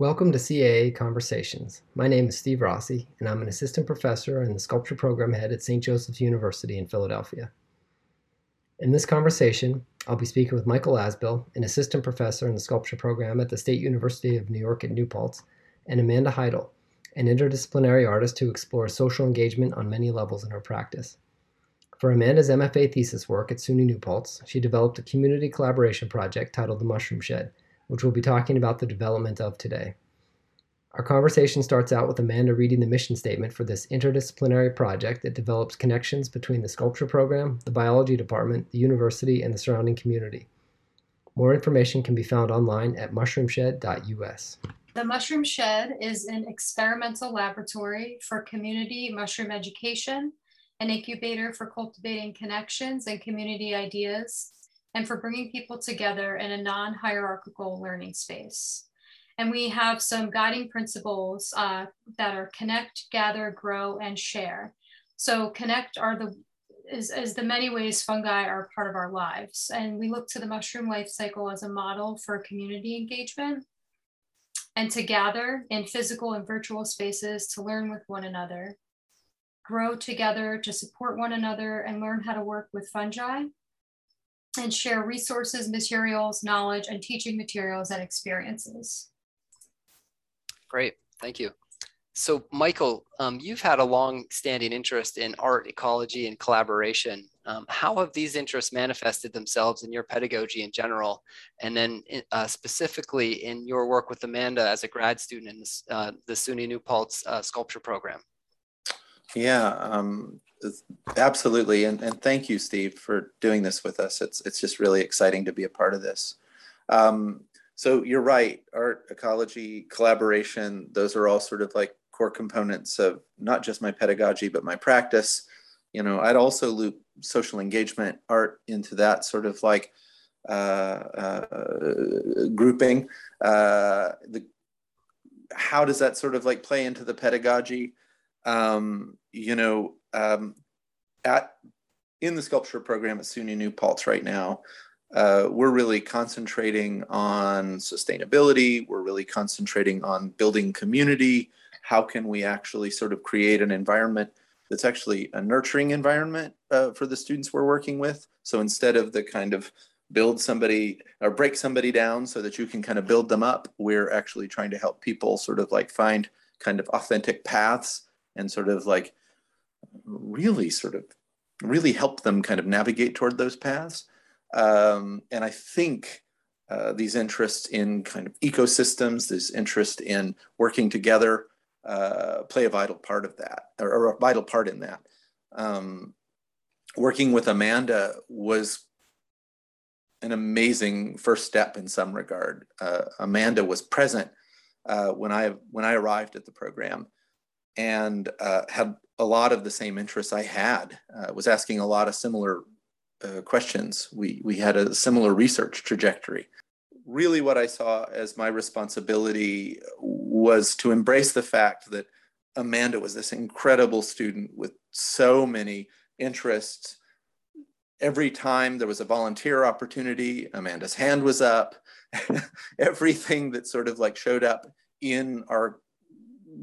Welcome to CAA Conversations. My name is Steve Rossi, and I'm an assistant professor and the sculpture program head at St. Joseph's University in Philadelphia. In this conversation, I'll be speaking with Michael Asbill, an assistant professor in the sculpture program at the State University of New York at New Paltz, and Amanda Heidel, an interdisciplinary artist who explores social engagement on many levels in her practice. For Amanda's MFA thesis work at SUNY New Paltz, she developed a community collaboration project titled The Mushroom Shed, which we'll be talking about the development of today. Our conversation starts out with Amanda reading the mission statement for this interdisciplinary project that develops connections between the sculpture program, the biology department, the university, and the surrounding community. More information can be found online at mushroomshed.us. The Mushroom Shed is an experimental laboratory for community mushroom education, an incubator for cultivating connections and community ideas, and for bringing people together in a non hierarchical learning space. And we have some guiding principles uh, that are connect, gather, grow, and share. So, connect are the is, is the many ways fungi are part of our lives. And we look to the mushroom life cycle as a model for community engagement and to gather in physical and virtual spaces to learn with one another, grow together to support one another and learn how to work with fungi, and share resources, materials, knowledge, and teaching materials and experiences. Great, thank you. So Michael, um, you've had a long-standing interest in art, ecology, and collaboration. Um, how have these interests manifested themselves in your pedagogy in general, and then uh, specifically in your work with Amanda as a grad student in this, uh, the SUNY New Paltz uh, sculpture program? Yeah, um, absolutely. And, and thank you, Steve, for doing this with us. It's, it's just really exciting to be a part of this. Um, so you're right, art, ecology, collaboration, those are all sort of like core components of not just my pedagogy, but my practice. You know, I'd also loop social engagement art into that sort of like uh, uh, grouping. Uh, the, how does that sort of like play into the pedagogy? Um, you know, um, at in the sculpture program at SUNY New Paltz right now, uh, we're really concentrating on sustainability. We're really concentrating on building community. How can we actually sort of create an environment that's actually a nurturing environment uh, for the students we're working with? So instead of the kind of build somebody or break somebody down so that you can kind of build them up, we're actually trying to help people sort of like find kind of authentic paths and sort of like really sort of really help them kind of navigate toward those paths. Um, and I think uh, these interests in kind of ecosystems, this interest in working together, uh, play a vital part of that, or, a vital part in that. Um, working with Amanda was an amazing first step in some regard. Uh, Amanda was present uh, when I when I arrived at the program, and uh, had a lot of the same interests I had. Uh, was asking a lot of similar uh, questions. We we had a similar research trajectory. Really, what I saw as my responsibility was to embrace the fact that Amanda was this incredible student with so many interests. Every time there was a volunteer opportunity, Amanda's hand was up. Everything that sort of like showed up in our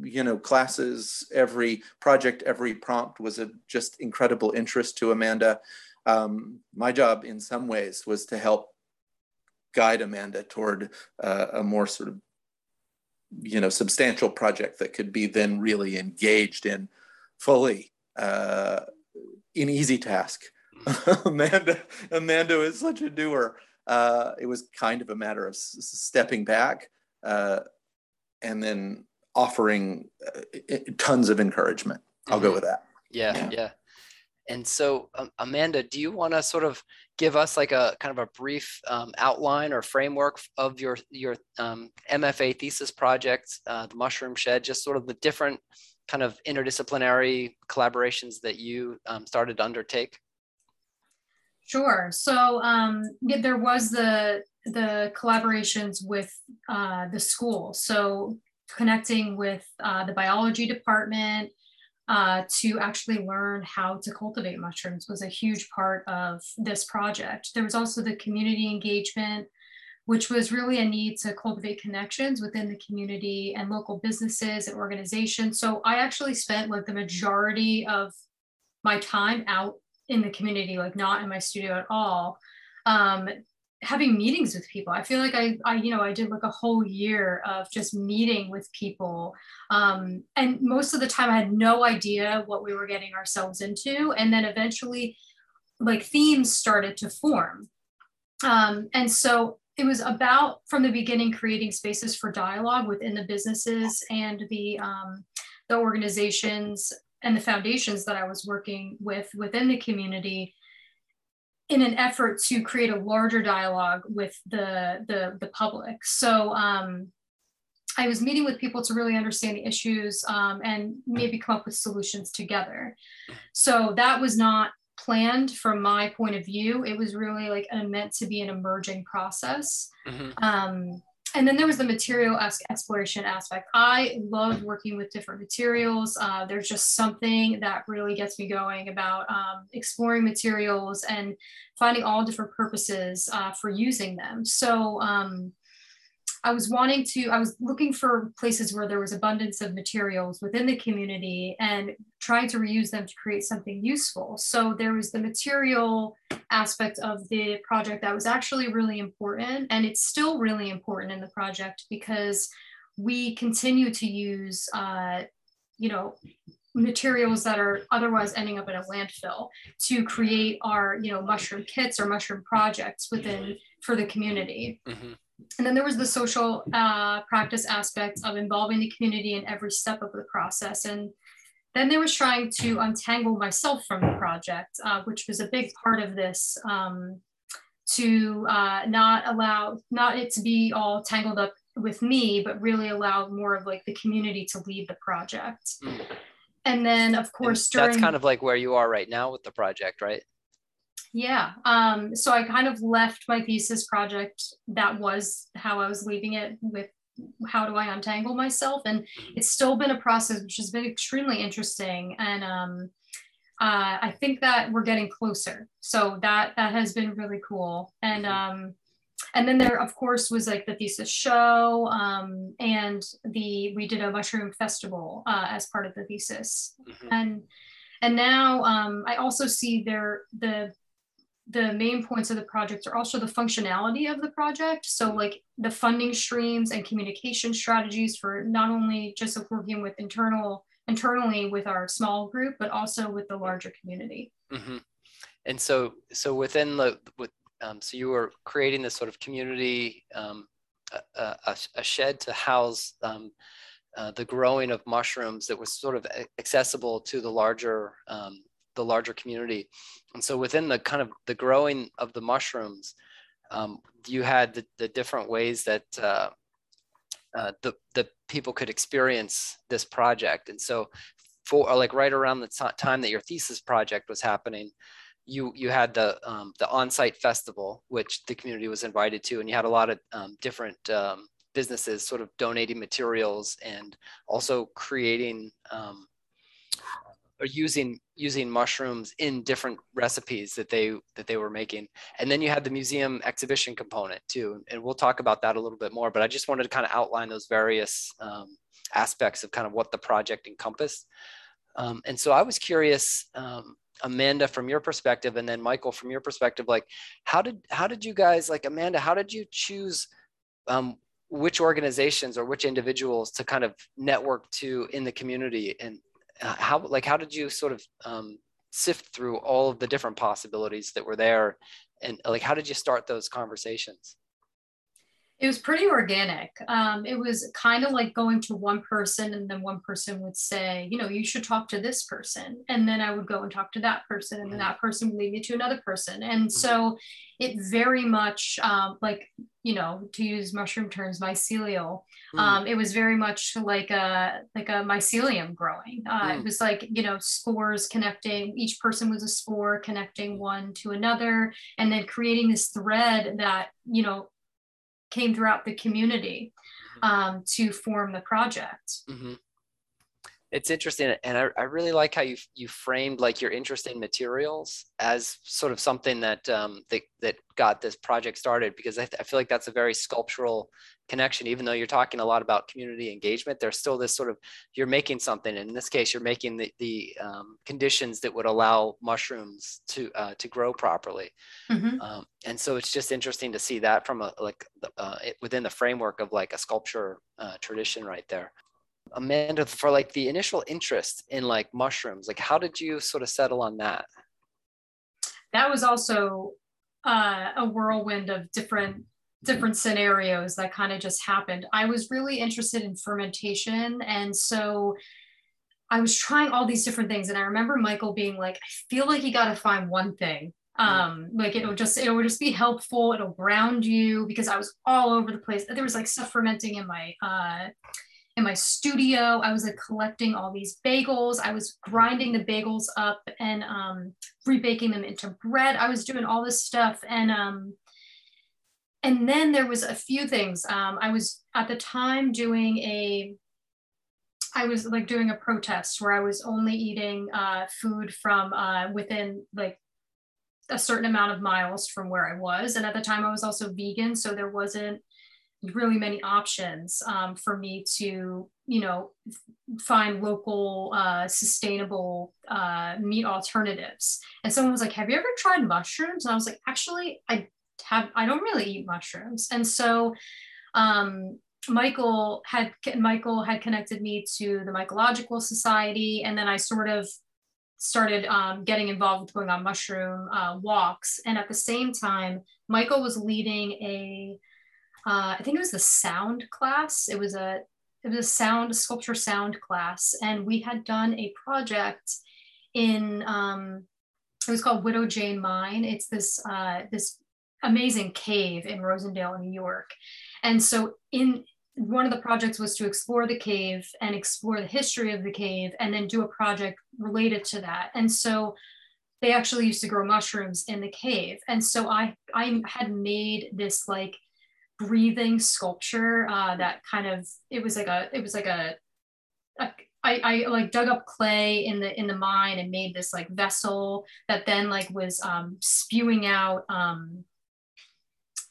you know classes every project every prompt was a just incredible interest to amanda. Um, my job in some ways was to help guide amanda toward uh, a more sort of you know substantial project that could be then really engaged in fully uh, an easy task. Amanda amanda is such a doer. Uh, it was kind of a matter of stepping back uh, and then offering uh, tons of encouragement. I'll mm-hmm. go with that. Yeah, yeah. yeah. And so, um, Amanda, do you want to sort of give us like a kind of a brief um, outline or framework of your your um, MFA thesis project, uh, the Mushroom Shed, just sort of the different kind of interdisciplinary collaborations that you um, started to undertake? Sure. So um, yeah, there was the the collaborations with uh, the school. So connecting with uh, the biology department uh, to actually learn how to cultivate mushrooms was a huge part of this project. There was also the community engagement which was really a need to cultivate connections within the community and local businesses and organizations. So I actually spent like the majority of my time out in the community, like not in my studio at all, um, having meetings with people. I feel like I, I, you know, I did like a whole year of just meeting with people. Um, and most of the time I had no idea what we were getting ourselves into. And then eventually like themes started to form. Um, and so it was about from the beginning creating spaces for dialogue within the businesses and the um, the organizations and the foundations that I was working with within the community in an effort to create a larger dialogue with the the, the public. So um, I was meeting with people to really understand the issues um, and maybe come up with solutions together. So that was not planned from my point of view. It was really like meant to be an emerging process. Mm-hmm. Um, and then there was the material exploration aspect. I love working with different materials. Uh, there's just something that really gets me going about um, exploring materials and finding all different purposes uh, for using them. So um, I was wanting to, I was looking for places where there was abundance of materials within the community and trying to reuse them to create something useful. So there was the material aspect of the project that was actually really important. And it's still really important in the project because we continue to use, uh, you know, materials that are otherwise ending up in a landfill to create our, you know, mushroom kits or mushroom projects within for the community. Mm-hmm. And then there was the social uh, practice aspect of involving the community in every step of the process. And then there was trying to untangle myself from the project, uh, which was a big part of this um, to uh, not allow, not it to be all tangled up with me, but really allow more of like the community to lead the project. Mm. And then of course, during, that's kind of like where you are right now with the project, right? Yeah. Um, so I kind of left my thesis project. That was how I was leaving it with how do I untangle myself? And mm-hmm. it's still been a process which has been extremely interesting. And um, uh, I think that we're getting closer. So that that has been really cool. And mm-hmm. um, and then there of course was like the thesis show um, and the we did a mushroom festival uh, as part of the thesis. Mm-hmm. And and now um, I also see there the the main points of the project are also the functionality of the project. So like the funding streams and communication strategies for not only just working with internal internally with our small group, but also with the larger community. Mm-hmm. And so, so within the, with, um, so you were creating this sort of community, um, a, a, a, shed to house um, uh, the growing of mushrooms that was sort of accessible to the larger um, the larger community. And so within the kind of the growing of the mushrooms, um, you had the, the, different ways that uh, uh, the, the people could experience this project. And so for like right around the t- time that your thesis project was happening, you you had the um, the on-site festival, which the community was invited to, and you had a lot of um, different um, businesses sort of donating materials and also creating um, or using using mushrooms in different recipes that they that they were making. And then you had the museum exhibition component too and we'll talk about that a little bit more but i just wanted to kind of outline those various um, aspects of kind of what the project encompassed. Um, and so i was curious um, amanda from your perspective and then michael from your perspective like how did how did you guys like amanda how did you choose um, which organizations or which individuals to kind of network to in the community and how like how did you sort of um, sift through all of the different possibilities that were there? And like how did you start those conversations it was pretty organic. Um, it was kind of like going to one person, and then one person would say, you know, you should talk to this person. And then I would go and talk to that person, and then mm-hmm. that person would lead me to another person. And mm-hmm. so it very much, um, like, you know, to use mushroom terms, mycelial. Mm. Um, it was very much like a like a mycelium growing. Uh, mm. It was like you know spores connecting. Each person was a spore connecting one to another, and then creating this thread that you know came throughout the community mm-hmm. um, to form the project. Mm-hmm. it's interesting and I, I really like how you you framed like your interest in materials as sort of something that um, that, that got this project started because I, I, feel like that's a very sculptural connection even though you're talking a lot about community engagement there's still this sort of you're making something and in this case you're making the, the um, conditions that would allow mushrooms to uh, to grow properly mm-hmm. um, and so it's just interesting to see that from a like uh, within the framework of like a sculpture uh, tradition right there Amanda, for like the initial interest in like mushrooms, like how did you sort of settle on that? That was also uh, a whirlwind of different different scenarios that kind of just happened. I was really interested in fermentation, and so I was trying all these different things. And I remember Michael being like, "I feel like you got to find one thing." um like it'll just it will just be helpful it'll ground you because i was all over the place there was like stuff fermenting in my uh in my studio. I was like collecting all these bagels. I was grinding the bagels up and um, rebaking them into bread. I was doing all this stuff. And um, and then there was a few things. Um, I was at the time doing a I was like doing a protest where I was only eating uh, food from uh, within like a certain amount of miles from where I was. And at the time I was also vegan. So there wasn't really many options um, for me to you know find local uh, sustainable uh, meat alternatives and someone was like have you ever tried mushrooms and i was like actually i have i don't really eat mushrooms and so um, michael had michael had connected me to the mycological society and then i sort of started um, getting involved with going on mushroom uh, walks and at the same time michael was leading a uh, I think it was the sound class. It was a it was a sound sculpture sound class, and we had done a project in um, it was called Widow Jane Mine. It's this uh, this amazing cave in Rosendale, New York, and so in one of the projects was to explore the cave and explore the history of the cave, and then do a project related to that. And so they actually used to grow mushrooms in the cave, and so I I had made this like breathing sculpture uh, that kind of it was like a it was like a, a I, I like dug up clay in the in the mine and made this like vessel that then like was um, spewing out um,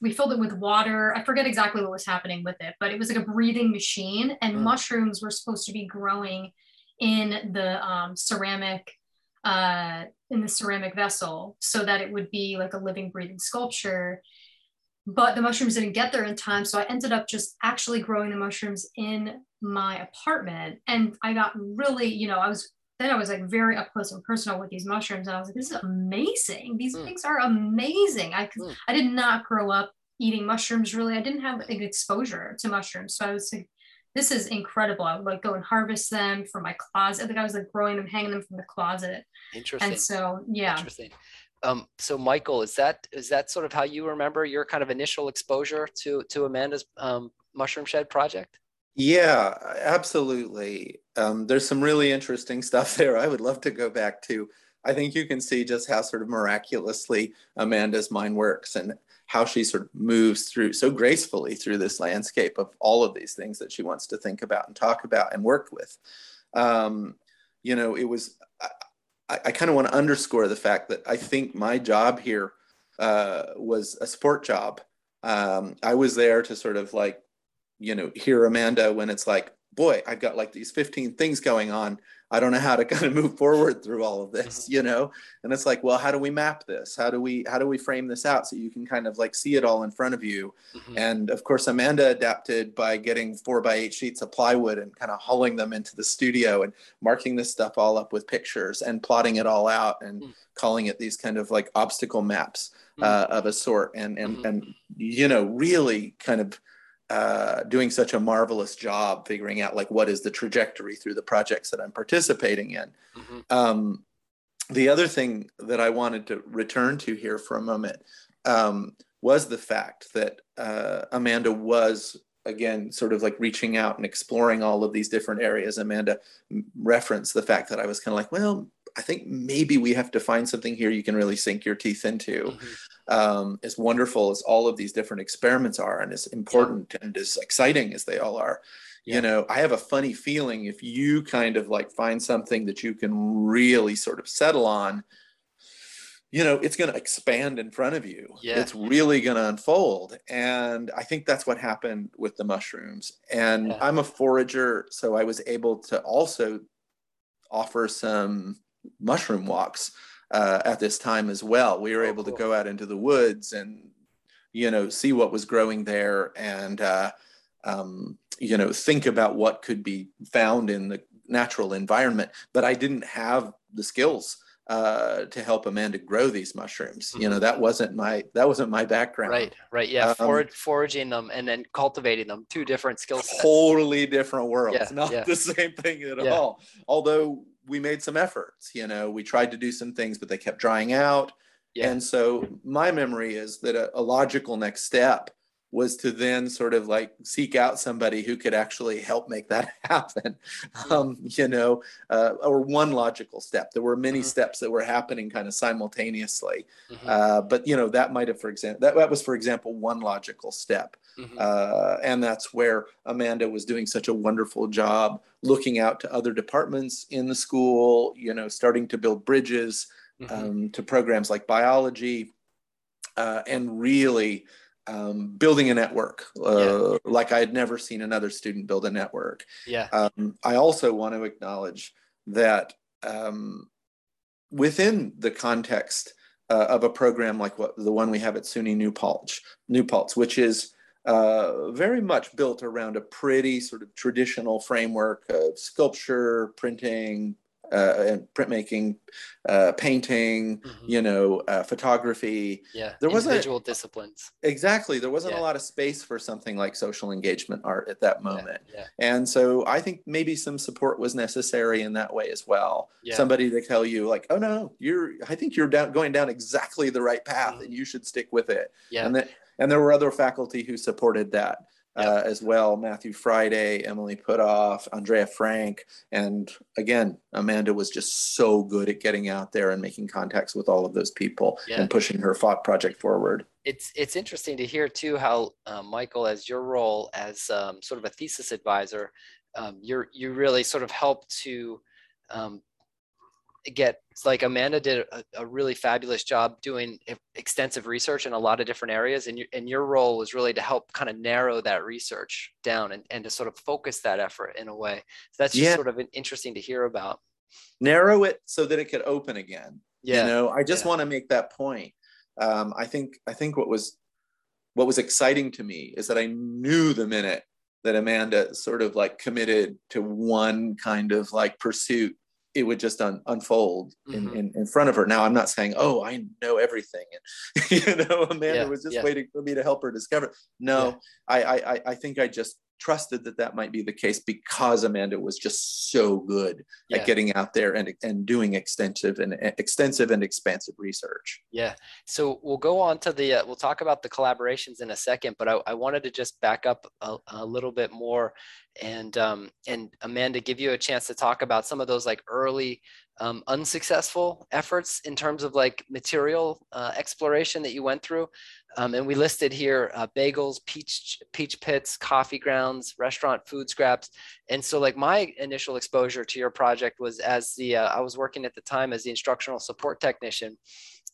we filled it with water i forget exactly what was happening with it but it was like a breathing machine and mm. mushrooms were supposed to be growing in the um, ceramic uh, in the ceramic vessel so that it would be like a living breathing sculpture but the mushrooms didn't get there in time. So I ended up just actually growing the mushrooms in my apartment. And I got really, you know, I was then I was like very up close and personal with these mushrooms. And I was like, this is amazing. These mm. things are amazing. I mm. I did not grow up eating mushrooms really. I didn't have like exposure to mushrooms. So I was like, this is incredible. I would like go and harvest them from my closet. I think I was like growing them, hanging them from the closet. Interesting. And so yeah. Interesting. Um, so Michael, is that is that sort of how you remember your kind of initial exposure to to Amanda's um, Mushroom Shed project? Yeah, absolutely. Um, there's some really interesting stuff there. I would love to go back to. I think you can see just how sort of miraculously Amanda's mind works and how she sort of moves through so gracefully through this landscape of all of these things that she wants to think about and talk about and work with. Um, you know, it was I, I kind of want to underscore the fact that I think my job here uh, was a support job. Um, I was there to sort of like, you know, hear Amanda when it's like, boy, I've got like these 15 things going on. I don't know how to kind of move forward through all of this, you know? And it's like, well, how do we map this? How do we how do we frame this out so you can kind of like see it all in front of you? Mm-hmm. And of course, Amanda adapted by getting four by eight sheets of plywood and kind of hauling them into the studio and marking this stuff all up with pictures and plotting it all out and mm-hmm. calling it these kind of like obstacle maps mm. uh, of a sort and and mm-hmm. and you know, really kind of uh, doing such a marvelous job figuring out like what is the trajectory through the projects that I'm participating in. Mm-hmm. Um, the other thing that I wanted to return to here for a moment um, was the fact that uh, Amanda was again sort of like reaching out and exploring all of these different areas. Amanda referenced the fact that I was kind of like, well, I think maybe we have to find something here you can really sink your teeth into. Mm-hmm um, as wonderful as all of these different experiments are and as important and as exciting as they all are you know i have a funny feeling if you kind of like find something that you can really sort of settle on you know it's going to expand in front of you Yeah. it's really going to unfold and i think that's what happened with the mushrooms and Yeah. i'm a forager so i was able to also offer some mushroom walks uh, at this time as well we were Oh, able cool. to go out into the woods and you know see what was growing there and uh, um, you know think about what could be found in the natural environment but i didn't have the skills uh, to help amanda grow these mushrooms you know that wasn't my that wasn't my background Mm-hmm. Right, right. Yeah, Um, forage, foraging them and then cultivating them, two different skill sets. totally different worlds Yeah, not yeah. the same thing at Yeah. all although we made some efforts you know we tried to do some things but they kept drying out. Yeah. and so my memory is that a, a logical next step was to then sort of like seek out somebody who could actually help make that happen. Um, you know uh, or one logical step. There were many Mhm. steps that were happening kind of simultaneously. Mhm, uh, but you know that might have for example that, that was for example one logical step mhm. uh, and that's where Amanda was doing such a wonderful job looking out to other departments in the school, you know, starting to build bridges Mhm. um, to programs like biology uh, and really um, building a network uh, like I had never seen another student build a network. yeah. Um, I also want to acknowledge that um, within the context uh, of a program like what the one we have at SUNY New Paltz, New Paltz, which is uh, very much built around a pretty sort of traditional framework of sculpture, printing, uh, and printmaking, uh, painting, mhm, you know, uh, photography. Yeah. there wasn't- individual disciplines. Exactly. There wasn't Yeah. a lot of space for something like social engagement art at that moment. Yeah. And so I think maybe some support was necessary in that way as well. Yeah. Somebody to tell you like, oh no, you're I think you're down going down exactly the right path Mhm. and you should stick with it. Yeah. And that and there were other faculty who supported that uh, as well. Matthew Friday, Emily Puthoff, Andrea Frank, and again, Amanda was just so good at getting out there and making contacts with all of those people Yeah. and pushing her fought project forward. it's it's interesting to hear too how uh, Michael, as your role as um, sort of a thesis advisor, um, you're you really sort of help to um, get it's like Amanda did a, a really fabulous job doing extensive research in a lot of different areas, and your and your role was really to help kind of narrow that research down and, and to sort of focus that effort in a way. So that's just Yeah. sort of an- interesting to hear about. Narrow it so that it could open again. Yeah. you know i just yeah. want to make that point um, i think i think what was what was exciting to me is that i knew the minute that amanda sort of like committed to one kind of like pursuit it would just un- unfold in, Mhm. in, in front of her now i'm not saying oh i know everything and you know amanda Yeah, was just yeah. waiting for me to help her discover no I, I I- i think i just trusted that that might be the case because amanda was just so good Yeah. at getting out there and, and doing extensive and extensive and expansive research. Yeah. So we'll go on to the, uh, we'll talk about the collaborations in a second, but I, I wanted to just back up a, a little bit more and, um, and Amanda, give you a chance to talk about some of those like early um, unsuccessful efforts in terms of like material uh, exploration that you went through. Um, and we listed here uh, bagels, peach, peach pits, coffee grounds, restaurant food scraps. And so like my initial exposure to your project was as the, uh, I was working at the time as the instructional support technician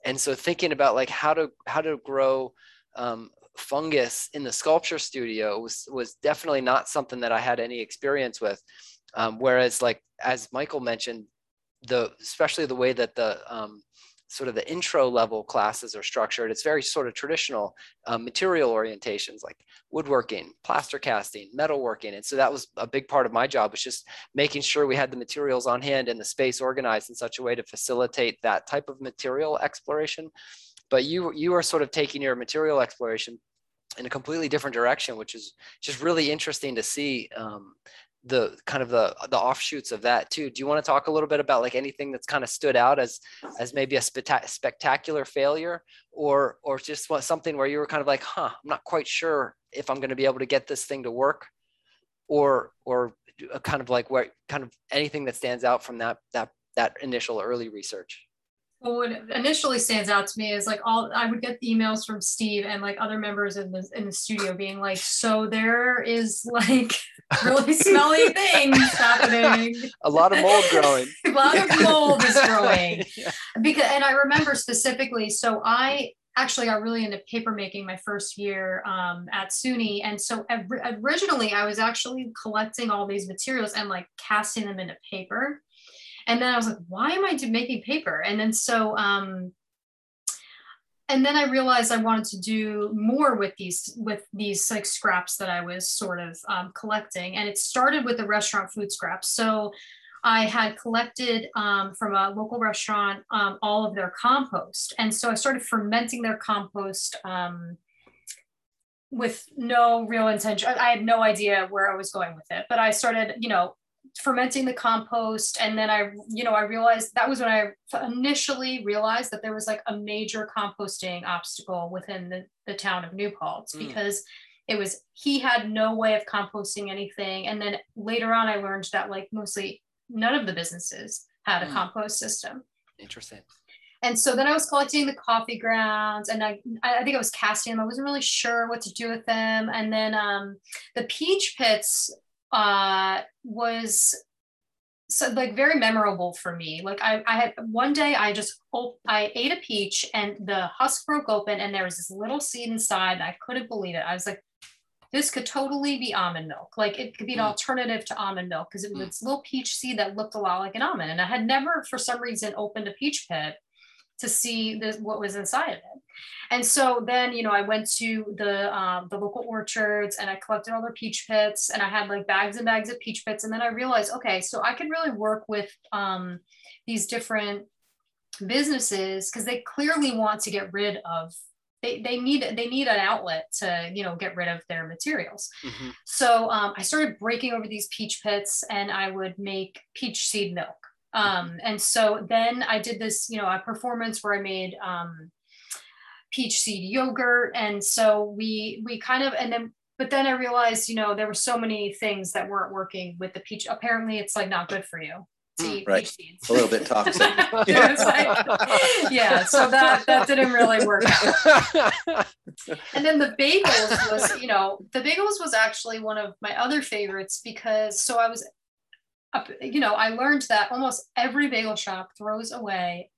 and so thinking about like how to how to grow um, fungus in the sculpture studio was was definitely not something that I had any experience with. Um, whereas like as Michael mentioned, the especially the way that the um, sort of the intro level classes are structured, it's very sort of traditional uh, material orientations like woodworking, plaster casting, metalworking, and so that was a big part of my job was just making sure we had the materials on hand and the space organized in such a way to facilitate that type of material exploration. But you you are sort of taking your material exploration in a completely different direction, which is just really interesting to see um, the kind of the the offshoots of that too. Do you want to talk a little bit about like anything that's kind of stood out as as maybe a spectac- spectacular failure, or or just what, something where you were kind of like, huh, I'm not quite sure if I'm going to be able to get this thing to work, or or kind of like where kind of anything that stands out from that that that initial early research. Well, what initially stands out to me is like all I would get the emails from Steve and like other members in the in the studio being like, so there is like really smelly things happening. A lot of mold growing. a lot of mold is growing. Because and I remember specifically, so I actually got really into paper making my first year um, at SUNY. And so originally I was actually collecting all these materials and like casting them into paper and then I was like, why am I making paper? And then so, um, and then I realized I wanted to do more with these with these like scraps that I was sort of um, collecting, and it started with the restaurant food scraps. So I had collected um, from a local restaurant um, all of their compost, and so I started fermenting their compost um, with no real intention. I had no idea where I was going with it, but I started, you know, fermenting the compost and then i you know i realized that was when i initially realized that there was like a major composting obstacle within the, the town of new paltz mm. because it was he had no way of composting anything and then later on i learned that like mostly none of the businesses had a mm. compost system interesting and so then I was collecting the coffee grounds and I, I think I was casting them. I wasn't really sure what to do with them. And then um, the peach pits uh, was so like very memorable for me. Like I, I had one day I just I ate a peach and the husk broke open and there was this little seed inside. I couldn't believe it. I was like, this could totally be almond milk. Like it could be an mm. alternative to almond milk because it was mm. this little peach seed that looked a lot like an almond. And I had never, for some reason, opened a peach pit to see this, what was inside of it. And so then, you know, I went to the um, the local orchards and I collected all their peach pits and I had like bags and bags of peach pits. And then I realized, okay, so I could really work with um, these different businesses because they clearly want to get rid of they, they need they need an outlet to you know get rid of their materials mm-hmm. so um, i started breaking over these peach pits and i would make peach seed milk um, and so then I did this, you know, a performance where I made um, peach seed yogurt. And so we we kind of and then but then I realized, you know, there were so many things that weren't working with the peach. Apparently, it's like not good for you to mm, right. A little bit toxic. like, yeah, so that that didn't really work out. and then the bagels was, you know, the bagels was actually one of my other favorites because so I was you know, I learned that almost every bagel shop throws away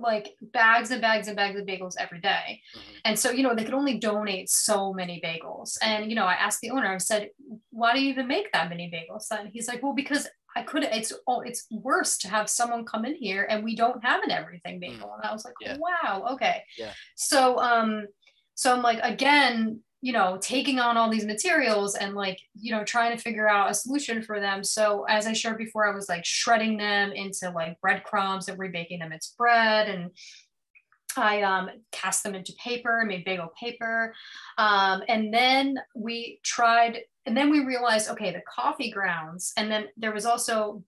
like bags and bags and bags of bagels every day. Mm-hmm. And so, you know, they could only donate so many bagels. And, you know, I asked the owner, I said, why do you even make that many bagels? And he's like, well, because I could, it's, oh, it's worse to have someone come in here and we don't have an everything bagel. Mm-hmm. And I was like, yeah. wow, okay. Yeah. So, um, so I'm like, again, you know taking on all these materials and like you know trying to figure out a solution for them so as i shared before i was like shredding them into like breadcrumbs and rebaking them into bread and I um, cast them into paper, made bagel paper. Um, and then we tried, and then we realized, okay, the coffee grounds, and then there was also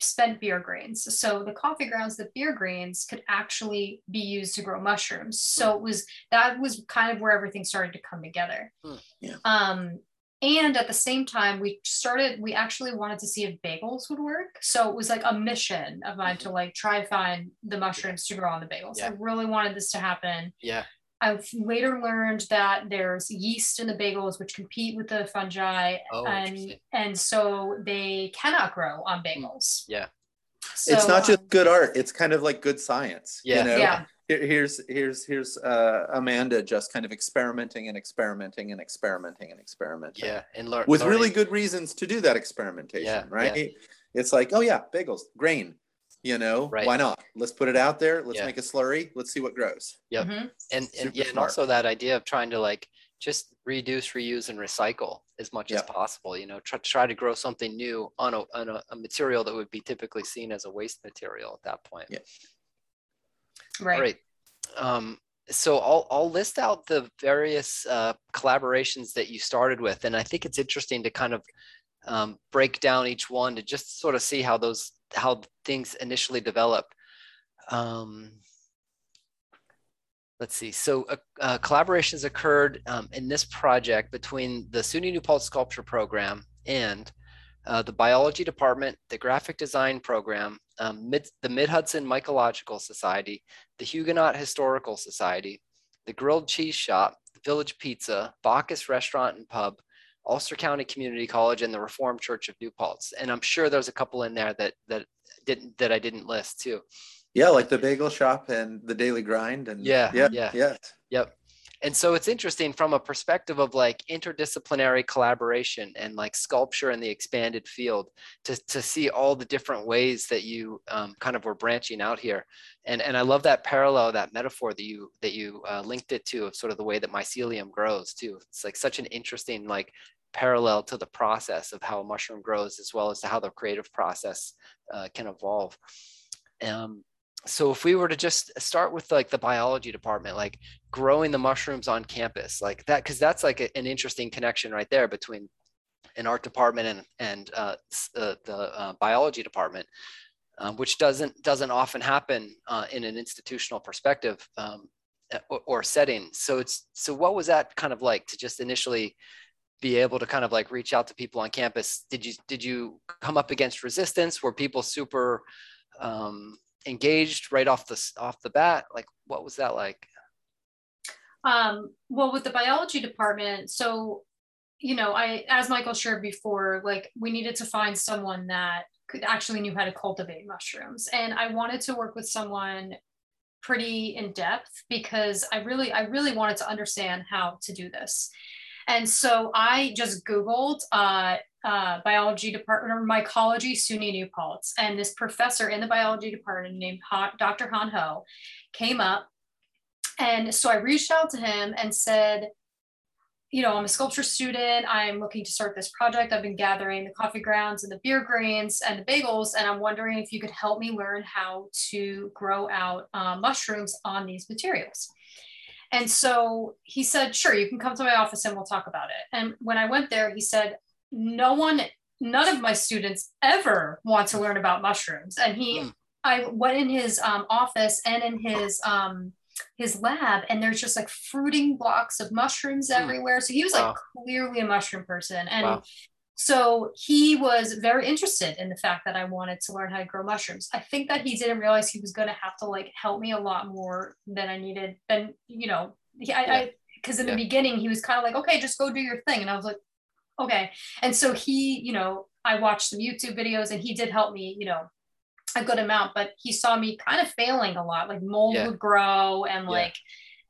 spent beer grains. So the coffee grounds, the beer grains could actually be used to grow mushrooms. So it was that was kind of where everything started to come together. Hmm. Yeah. Um, and at the same time, we started, we actually wanted to see if bagels would work. So it was like a mission of mine to like try and find the mushrooms to grow on the bagels. Yeah. I really wanted this to happen. Yeah. I've later learned that there's yeast in the bagels which compete with the fungi, oh, and and so they cannot grow on bagels. Yeah, so, it's not just um, good art; it's kind of like good science. Yeah, you know? yeah. Here, here's here's here's uh, Amanda just kind of experimenting and experimenting and experimenting and experimenting. Yeah, and learn with learning. really good reasons to do that experimentation. Yeah, right. Yeah. It's like, oh yeah, bagels, grain you know right. why not? Let's put it out there. Let's yeah. make a slurry. Let's see what grows. Yep. Mm-hmm. and and yeah and also that idea of trying to like just reduce reuse and recycle as much yep. as possible you know try, try to grow something new on, a, on a, a, material that would be typically seen as a waste material at that point. Yeah. Right. Right. Um, so I'll, I'll list out the various uh, collaborations that you started with and i think it's interesting to kind of um, break down each one to just sort of see how those how things initially develop. Um, let's see. So uh, uh, collaborations occurred um, in this project between the SUNY New Paltz Sculpture Program and uh, the biology department, the graphic design program, um, Mid, the Mid Hudson Mycological Society, the Huguenot Historical Society, the Grilled Cheese Shop, the Village Pizza, Bacchus Restaurant and Pub, Ulster County Community College, and the Reformed Church of New Paltz. And I'm sure there's a couple in there that that didn't that I didn't list too. Yeah, like the bagel shop and the daily grind and yeah, yeah, yeah, yeah. Yep. And so it's interesting from a perspective of like interdisciplinary collaboration and like sculpture in the expanded field to, to see all the different ways that you um, kind of were branching out here. And, and I love that parallel, that metaphor that you that you uh, linked it to of sort of the way that mycelium grows too. It's like such an interesting like parallel to the process of how a mushroom grows as well as to how the creative process uh, can evolve. Um, so if we were to just start with like the biology department like growing the mushrooms on campus like that because that's like a, an interesting connection right there between an art department and and uh, uh, the uh, biology department um, which doesn't doesn't often happen uh, in an institutional perspective um, or, or setting. So it's so what was that kind of like to just initially be able to kind of like reach out to people on campus? Did you did you come up against resistance? Were people super um, engaged right off the off the bat? Like what was that like? Um, well with the biology department so you know i as michael shared before like we needed to find someone that could actually knew how to cultivate mushrooms. And i wanted to work with someone pretty in depth because i really i really wanted to understand how to do this and so i just googled uh, uh, biology department or mycology SUNY New Paltz. And this professor in the biology department named ha- Dr. Hon Ho came up. And so I reached out to him and said, you know, I'm a sculpture student. I'm looking to start this project. I've been gathering the coffee grounds and the beer grains and the bagels, and I'm wondering if you could help me learn how to grow out uh, mushrooms on these materials. And so he said, Sure, you can come to my office and we'll talk about it. And when I went there, he said, no one none of my students ever want to learn about mushrooms and he mm. i went in his um, office and in his um, his lab and there's just like fruiting blocks of mushrooms mm. everywhere so he was like wow. clearly a mushroom person and wow. So he was very interested in the fact that i wanted to learn how to grow mushrooms i think that he didn't realize he was going to have to like help me a lot more than i needed Than you know i because in yeah. the beginning he was kind of like okay just go do your thing and i was like okay. And so he, you know, I watched some YouTube videos and he did help me, you know, a good amount, but he saw me kind of failing a lot. Like mold yeah. would grow and yeah. like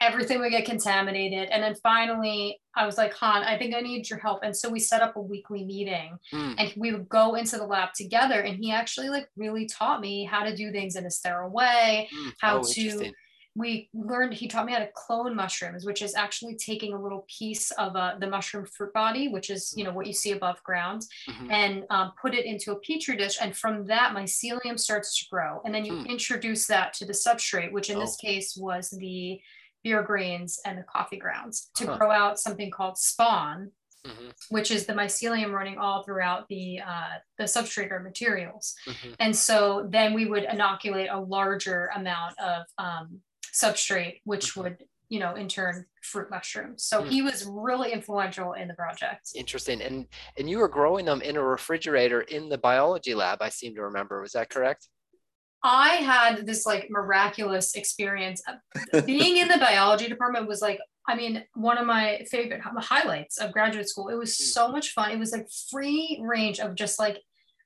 everything would get contaminated. And then finally, I was like, Hon, I think I need your help. And so we set up a weekly meeting mm. and we would go into the lab together. And he actually like really taught me how to do things in a sterile way, mm. how oh, to we learned he taught me how to clone mushrooms which is actually taking a little piece of uh, the mushroom fruit body which is you know what you see above ground mm-hmm. and um, put it into a petri dish and from that mycelium starts to grow and then you hmm. introduce that to the substrate which in oh. this case was the beer grains and the coffee grounds to huh. grow out something called spawn Mm-hmm. which is the mycelium running all throughout the uh, the substrate or materials. Mm-hmm. And so then we would inoculate a larger amount of um, substrate, which mm-hmm. would, you know, in turn fruit mushrooms. So mm. he was really influential in the project. Interesting. And and you were growing them in a refrigerator in the biology lab, I seem to remember. Was that correct? I had this like miraculous experience. Being in the biology department was like, I mean, one of my favorite highlights of graduate school. It was mm. so much fun. It was like free range of just like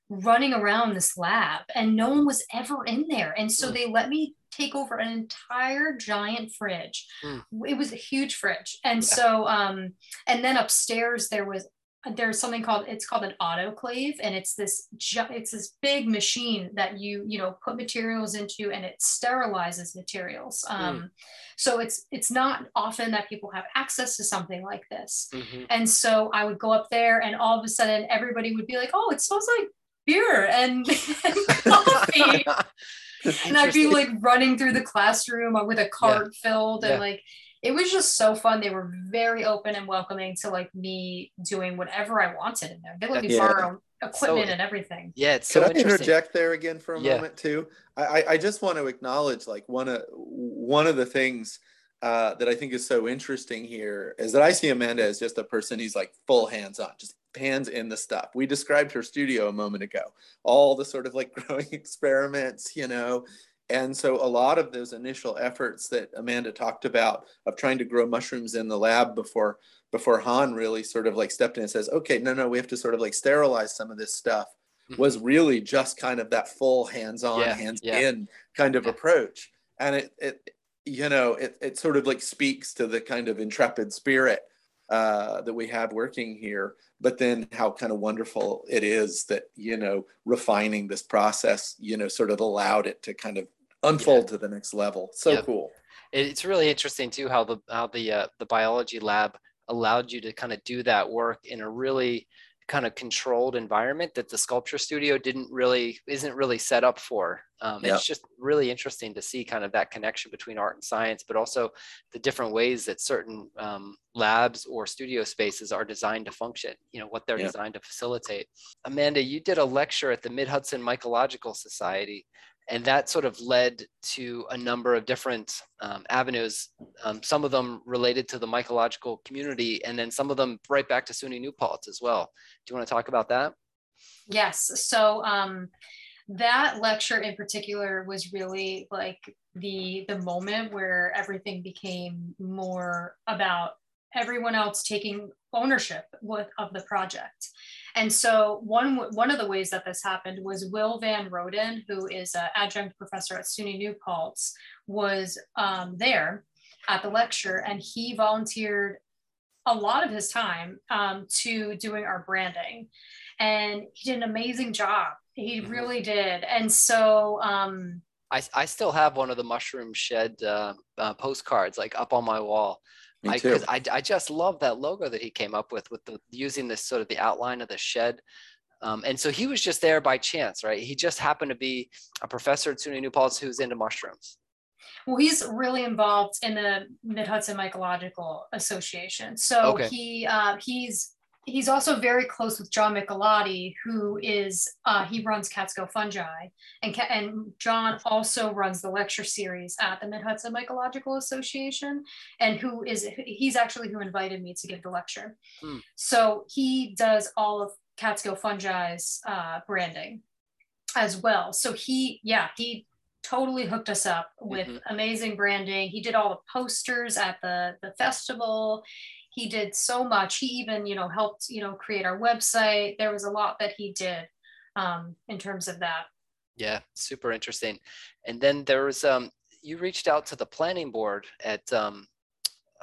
running around this lab and no one was ever in there. And so mm. they let me take over an entire giant fridge. Mm. It was a huge fridge. And yeah. so, um, and then upstairs there was there's something called it's called an autoclave and it's this it's this big machine that you you know put materials into and it sterilizes materials hmm. um, mm. so it's it's not often that people have access to something like this mm-hmm. and so i would go up there and all of a sudden everybody would be like oh it smells like beer and, and coffee and I'd be like running through the classroom with a cart yeah. filled and yeah. like it was just so fun. They were very open and welcoming to like me doing whatever I wanted in there. They let me yeah. borrow equipment so, and everything. Yeah, it's so Could I interject there again for a yeah. moment too? I, I just want to acknowledge like one of one of the things uh, that I think is so interesting here is that I see Amanda as just a person who's like full hands on, just hands in the stuff. We described her studio a moment ago, all the sort of like growing experiments, you know. And so a lot of those initial efforts that Amanda talked about of trying to grow mushrooms in the lab before before Hon really sort of like stepped in and says, okay, no, no, we have to sort of like sterilize some of this stuff mm-hmm. was really just kind of that full hands-on, yeah, hands-in yeah. kind of yeah. approach. And it, it, you know, it, it sort of like speaks to the kind of intrepid spirit uh, that we have working here, but then how kind of wonderful it is that, you know, refining this process, you know, sort of allowed it to kind of unfold to the next level. So cool. It's really interesting too, how the, how the, uh, the biology lab allowed you to kind of do that work in a really kind of controlled environment that the sculpture studio didn't really isn't really set up for. Um, it's just really interesting to see kind of that connection between art and science but also the different ways that certain um, labs or studio spaces are designed to function you know what they're designed to facilitate. Amanda you did a lecture at the mid-hudson mycological society and that sort of led to a number of different um, avenues, um, some of them related to the mycological community, and then some of them right back to SUNY New Paltz as well. Do you want to talk about that? Yes. So um, that lecture in particular was really like the the moment where everything became more about everyone else taking ownership with, of the project. And so one, one of the ways that this happened was Will Van Roden, who is an adjunct professor at SUNY New Paltz, was um, there at the lecture and he volunteered a lot of his time um, to doing our branding. And he did an amazing job. He mm-hmm. really did. And so um, I, I still have one of the mushroom shed uh, uh, postcards like up on my wall I, too. I, I just love that logo that he came up with, with the using this sort of the outline of the shed. Um, and so he was just there by chance, right? He just happened to be a professor at SUNY New Paltz who's into mushrooms. Well, he's really involved in the Mid Hudson Mycological Association. So okay. he uh, he's he's also very close with John Michelotti, who is uh, he runs Catskill Fungi, and and John also runs the lecture series at the Mid Hudson Mycological Association, and who is he's actually who invited me to give the lecture. Hmm. So he does all of Catskill Fungi's uh, branding as well. So he yeah he totally hooked us up with mm-hmm. amazing branding. He did all the posters at the the festival he did so much. He even, you know, helped, you know, create our website. There was a lot that he did um, in terms of that. Yeah, super interesting. And then there was, um, you reached out to the planning board at, um,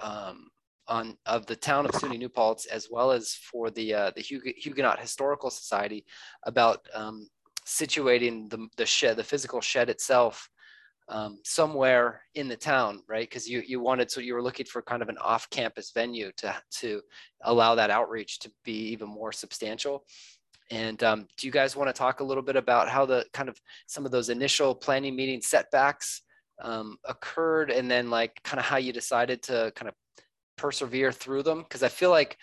um, on of the town of SUNY New Paltz, as well as for the uh, the Huguenot Historical Society, about um, situating the the shed, the physical shed itself, um, somewhere in the town, right? Because you you wanted so you were looking for kind of an off-campus venue to to allow that outreach to be even more substantial. And um, do you guys want to talk a little bit about how the kind of some of those initial planning meeting setbacks um, occurred, and then like kind of how you decided to kind of persevere through them? Because I feel like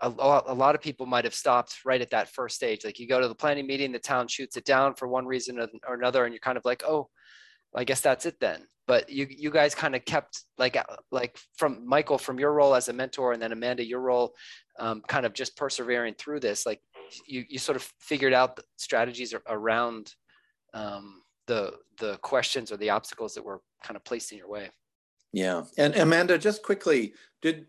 a lot, a lot of people might have stopped right at that first stage. Like you go to the planning meeting, the town shoots it down for one reason or another, and you're kind of like, oh, I guess that's it then. But you you guys kind of kept like uh, like from Michael from your role as a mentor and then Amanda your role, um, kind of just persevering through this. Like you you sort of figured out the strategies around um, the the questions or the obstacles that were kind of placed in your way. Yeah, and Amanda, just quickly, did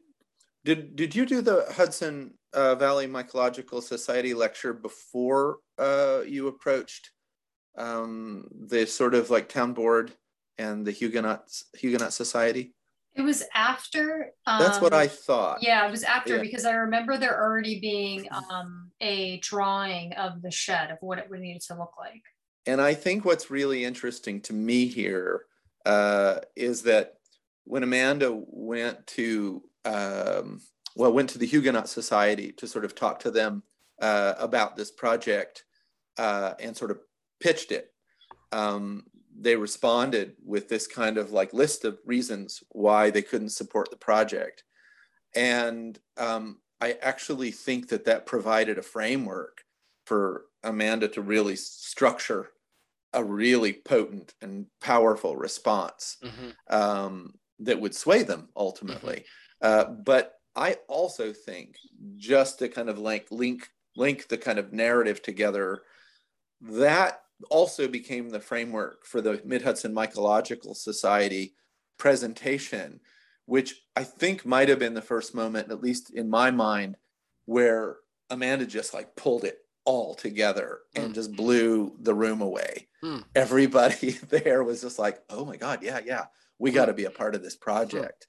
did did you do the Hudson uh, Valley Mycological Society lecture before uh, you approached um, the sort of like town board and the Huguenot Huguenot Society? It was after. Um, That's what I um, thought. Yeah, it was after yeah. because I remember there already being um, a drawing of the shed of what it would need to look like. And I think what's really interesting to me here uh, is that when Amanda went to um, well went to the Huguenot Society to sort of talk to them uh, about this project uh, and sort of pitched it, um, they responded with this kind of like list of reasons why they couldn't support the project. And um, I actually think that that provided a framework for Amanda to really structure a really potent and powerful response mm-hmm. um, that would sway them ultimately. Mm-hmm. Uh, but I also think just to kind of like link link the kind of narrative together. That also became the framework for the Mid Hudson Mycological Society presentation, which I think might have been the first moment, at least in my mind, where Amanda just like pulled it all together and mm. just blew the room away. Mm. Everybody there was just like, oh my God, yeah, yeah, we mm. got to be a part of this project.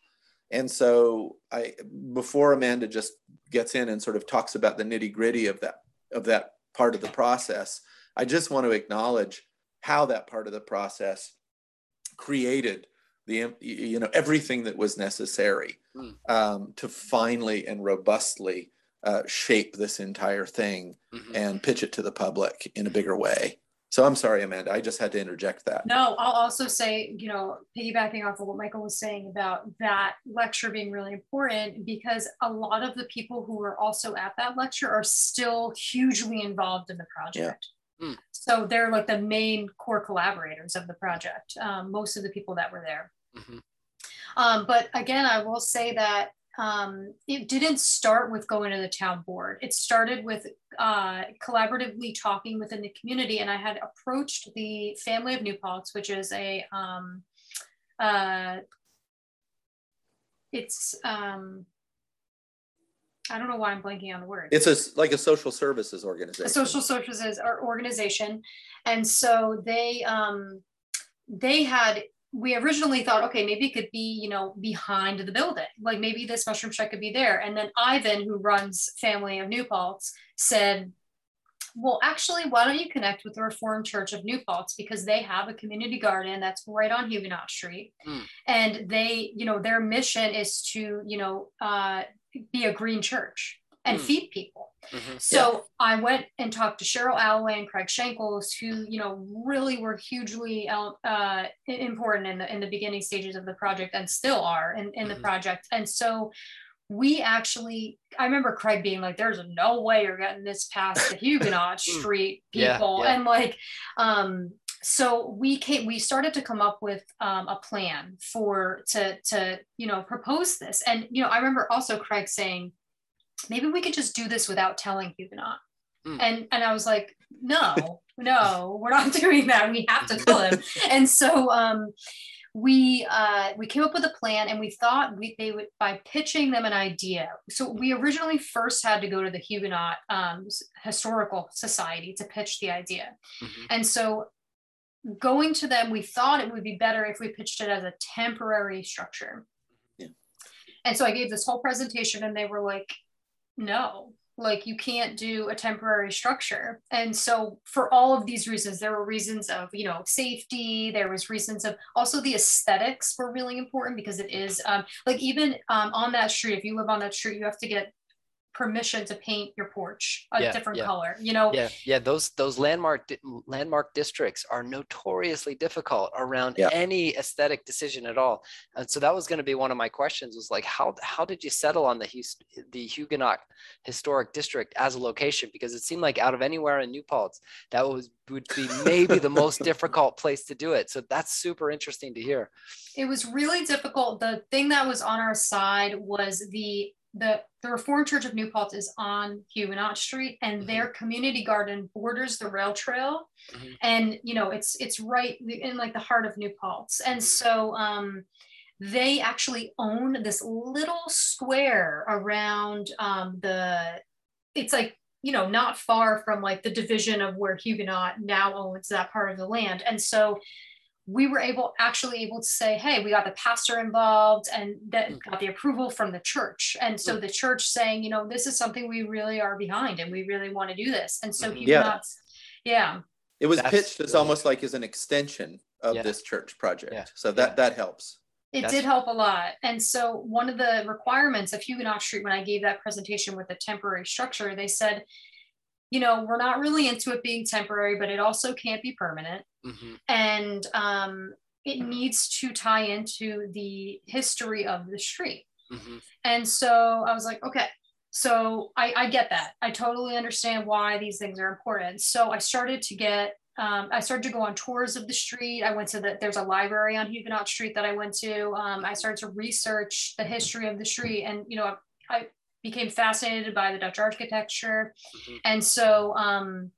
And so I before Amanda just gets in and sort of talks about the nitty gritty of that of that part of the process, I just want to acknowledge how that part of the process created the you know everything that was necessary mm. um, to finally and robustly uh, shape this entire thing mm-hmm. and pitch it to the public in a bigger way. So I'm sorry, Amanda. I just had to interject that. No, I'll also say, you know, piggybacking off of what Michael was saying about that lecture being really important because a lot of the people who were also at that lecture are still hugely involved in the project. Mm. So they're like the main core collaborators of the project, um, most of the people that were there. Mm-hmm. Um, but again, I will say that um, it didn't start with going to the town board. It started with uh, collaboratively talking within the community. And I had approached the family of New Paltz, which is a, um, uh, it's, um, I don't know why I'm blanking on the word. It's a, like a social services organization. A social services organization. And so they, um, they had we originally thought, okay, maybe it could be, you know, behind the building. Like maybe this mushroom shack could be there. And then Ivan, who runs Family of New Paltz, said, well, actually, why don't you connect with the Reformed Church of New Paltz because they have a community garden that's right on Huguenot Street, mm. and they, you know, their mission is to, you know, uh, be a green church and mm. feed people. Mm-hmm. So yeah. I went and talked to Cheryl Alloway and Craig Shankles, who you know really were hugely uh, important in the in the beginning stages of the project and still are in, in mm-hmm. the project. And so we actually, I remember Craig being like, "There's no way you're getting this past the Huguenot. Street people," yeah, yeah. and like, um, so we came we started to come up with um, a plan for to to you know propose this and you know i remember also craig saying maybe we could just do this without telling Huguenot. Mm. And and I was like, no, no, we're not doing that. We have to tell him. and so um, we uh, we came up with a plan, and we thought we they would by pitching them an idea. So we originally first had to go to the Huguenot um, Historical Society to pitch the idea, mm-hmm. and so going to them, we thought it would be better if we pitched it as a temporary structure. Yeah. And so I gave this whole presentation, and they were like, no like you can't do a temporary structure and so for all of these reasons there were reasons of you know safety there was reasons of also the aesthetics were really important because it is um, like even um, on that street if you live on that street you have to get permission to paint your porch a yeah, different yeah. color you know? Yeah yeah those those landmark landmark districts are notoriously difficult around yeah. any aesthetic decision at all. And so that was going to be one of my questions was like how how did you settle on the the Huguenot historic district as a location? Because it seemed like out of anywhere in New Paltz that was would be maybe the most difficult place to do it. So that's super interesting to hear. It was really difficult. The thing that was on our side was the the, the Reformed Church of New Paltz is on Huguenot Street, and mm-hmm. their community garden borders the rail trail, mm-hmm. and you know it's it's right in like the heart of New Paltz, and so um, they actually own this little square around um, the. It's like you know not far from like the division of where Huguenot now owns that part of the land, and so we were able actually able to say hey we got the pastor involved and that mm. got the approval from the church and so mm. the church saying you know this is something we really are behind and we really want to do this and so mm-hmm. yeah yeah it was That's pitched as almost like as an extension of yeah. this church project yeah. so that yeah. that helps it That's did help a lot. And so, one of the requirements of Huguenot Street, when I gave that presentation with the temporary structure, they said you know, we're not really into it being temporary, but it also can't be permanent. Mm-hmm. And um, it needs to tie into the history of the street. Mm-hmm. And so I was like, okay, so I, I, get that. I totally understand why these things are important. So I started to get, um, I started to go on tours of the street. I went to the, there's a library on Huguenot Street that I went to. Um, I started to research the history of the street. And, you know, I, became fascinated by the Dutch architecture. Mhm. And so um,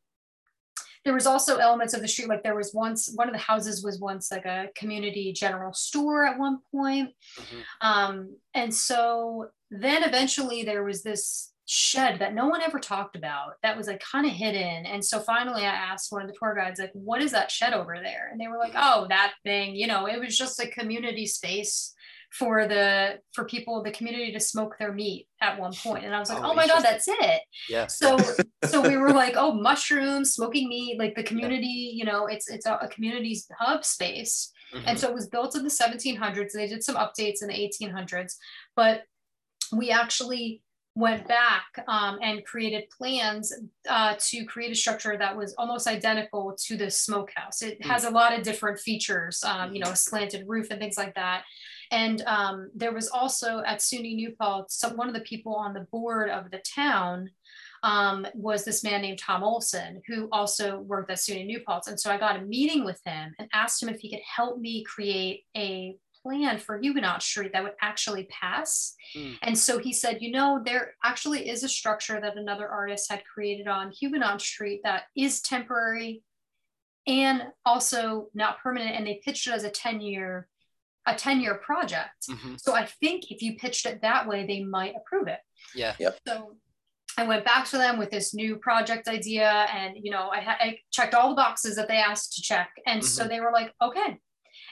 there was also elements of the street, like there was once, one of the houses was once like a community general store at one point. Mhm. Um, and so then eventually there was this shed that no one ever talked about that was like kind of hidden. And so finally I asked one of the tour guides, like, what is that shed over there? And they were like, oh, that thing, you know, it was just a community space for the for people the community to smoke their meat at one point and i was like Oh, oh, my god that's it Yeah. so so we were like oh mushrooms smoking meat like the community you know it's it's a, a community's hub space. And Mhm. so it was built in the 1700s they did some updates in the 1800s but we actually went back um, and created plans uh, to create a structure that was almost identical to the smokehouse. It has a lot of different features um, you know a slanted roof and things like that. And um, there was also at SUNY New Paltz, some one of the people on the board of the town um, was this man named Tom Olson, who also worked at SUNY New Paltz. And so I got a meeting with him and asked him if he could help me create a plan for Huguenot Street that would actually pass. Hmm. And so he said, you know, there actually is a structure that another artist had created on Huguenot Street that is temporary and also not permanent. And they pitched it as a 10 year a 10 year project. Mhm. So I think if you pitched it that way, they might approve it. Yeah. Yep. So I went back to them with this new project idea, and you know, I, ha- I checked all the boxes that they asked to check, and so they were like, okay.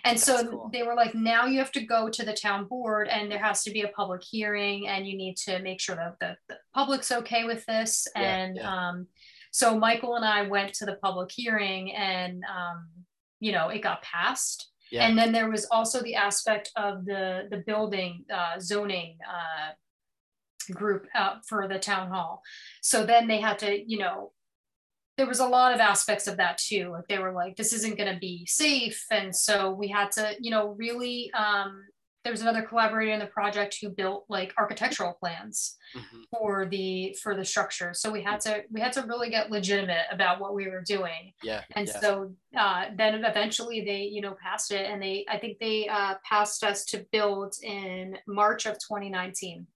And so cool. they were like, now you have to go to the town board, and there has to be a public hearing, and you need to make sure that the, the public's okay with this. Yeah, and yeah. um, so Michael and I went to the public hearing, and um, you know, it got passed. Yeah. And then there was also the aspect of the the building uh, zoning uh, group uh, for the town hall. So then they had to, you know, there was a lot of aspects of that too. Like they were like, this isn't going to be safe, and so we had to, you know, really. Um, there was another collaborator in the project who built like architectural plans Mhm. for the for the structure. So we had to we had to really get legitimate about what we were doing Yeah. and yeah. so uh, then eventually they you know passed it and they i think they uh, passed us to build in march of 2019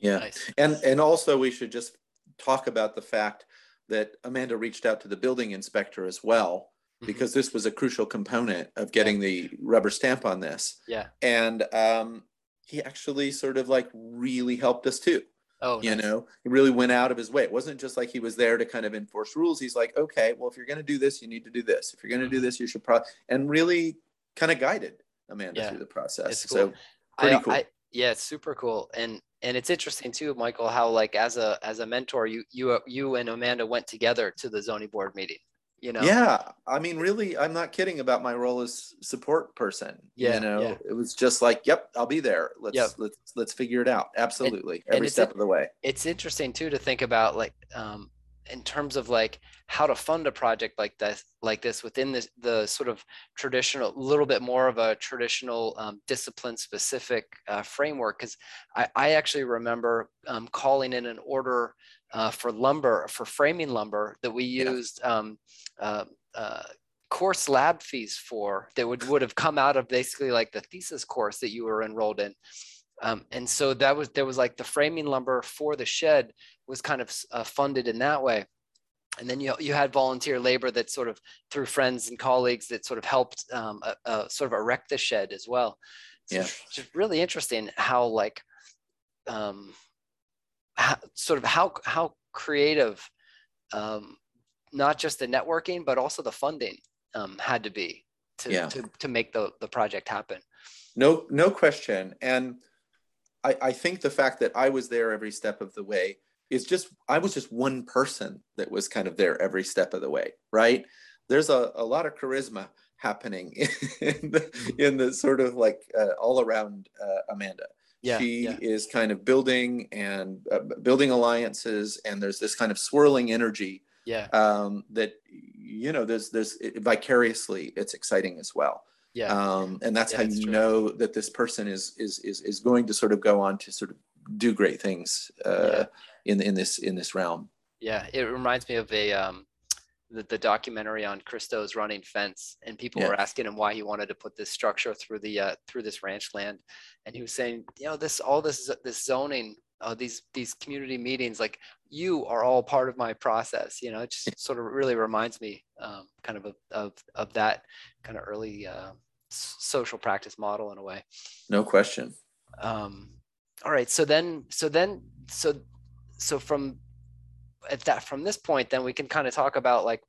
Yeah. Nice. And and also we should just talk about the fact that Amanda reached out to the building inspector as well Mhm. because this was a crucial component of getting the rubber stamp on this. Yeah. And um, he actually sort of like really helped us too. Oh, You nice. know, he really went out of his way. It wasn't just like he was there to kind of enforce rules. He's like, okay, well, if you're going to do this, you need to do this. If you're going to do Mhm. this, you should probably, and really kind of guided Amanda Yeah. through the process. It's So pretty I, cool. I, yeah, it's super cool, and and it's interesting too, Michael, how like as a as a mentor, you you uh, you and Amanda went together to the zoning board meeting. You know. Yeah, I mean, really, I'm not kidding about my role as support person. Yeah, you know, yeah. it was just like, yep, I'll be there. Let's Yep. let's let's figure it out. Absolutely, and every it's step of the way. it's interesting too to think about like um in terms of like how to fund a project like this like this within this the sort of traditional little bit more of a traditional um, discipline specific uh, framework because I, I actually remember um, calling in an order uh, for lumber for framing lumber that we Yeah. used um, uh, uh, course lab fees for that would would have come out of basically like the thesis course that you were enrolled in um, and so that was there was like the framing lumber for the shed was kind of uh, funded in that way and then you, you had volunteer labor that sort of through friends and colleagues that sort of helped um, uh, uh, sort of erect the shed as well so Yeah. it's just really interesting how like um, how, sort of how how creative um, not just the networking but also the funding um, had to be to, Yeah. to, to make the, the project happen No, no question. And I, I think the fact that I was there every step of the way is just I was just one person that was kind of there every step of the way, right? There's a, a lot of charisma happening in the, in the sort of like uh, all around uh, Amanda. yeah she yeah is kind of building and uh, building alliances, and there's this kind of swirling energy yeah um, that you know there's there's vicariously it's exciting as well yeah um, and that's Yeah, how it's you true. know that this person is is is is going to sort of go on to sort of do great things uh, in in this in this realm. Yeah, it reminds me of a um, the, the documentary on Christo's running fence, and people Yeah. were asking him why he wanted to put this structure through the uh, through this ranch land, and he was saying, you know, this all this this zoning uh, these these community meetings like you are all part of my process you know it just sort of really reminds me um, kind of, of of that kind of early uh, social practice model in a way no question um, all right so then so then so so from at that from this point then we can kind of talk about like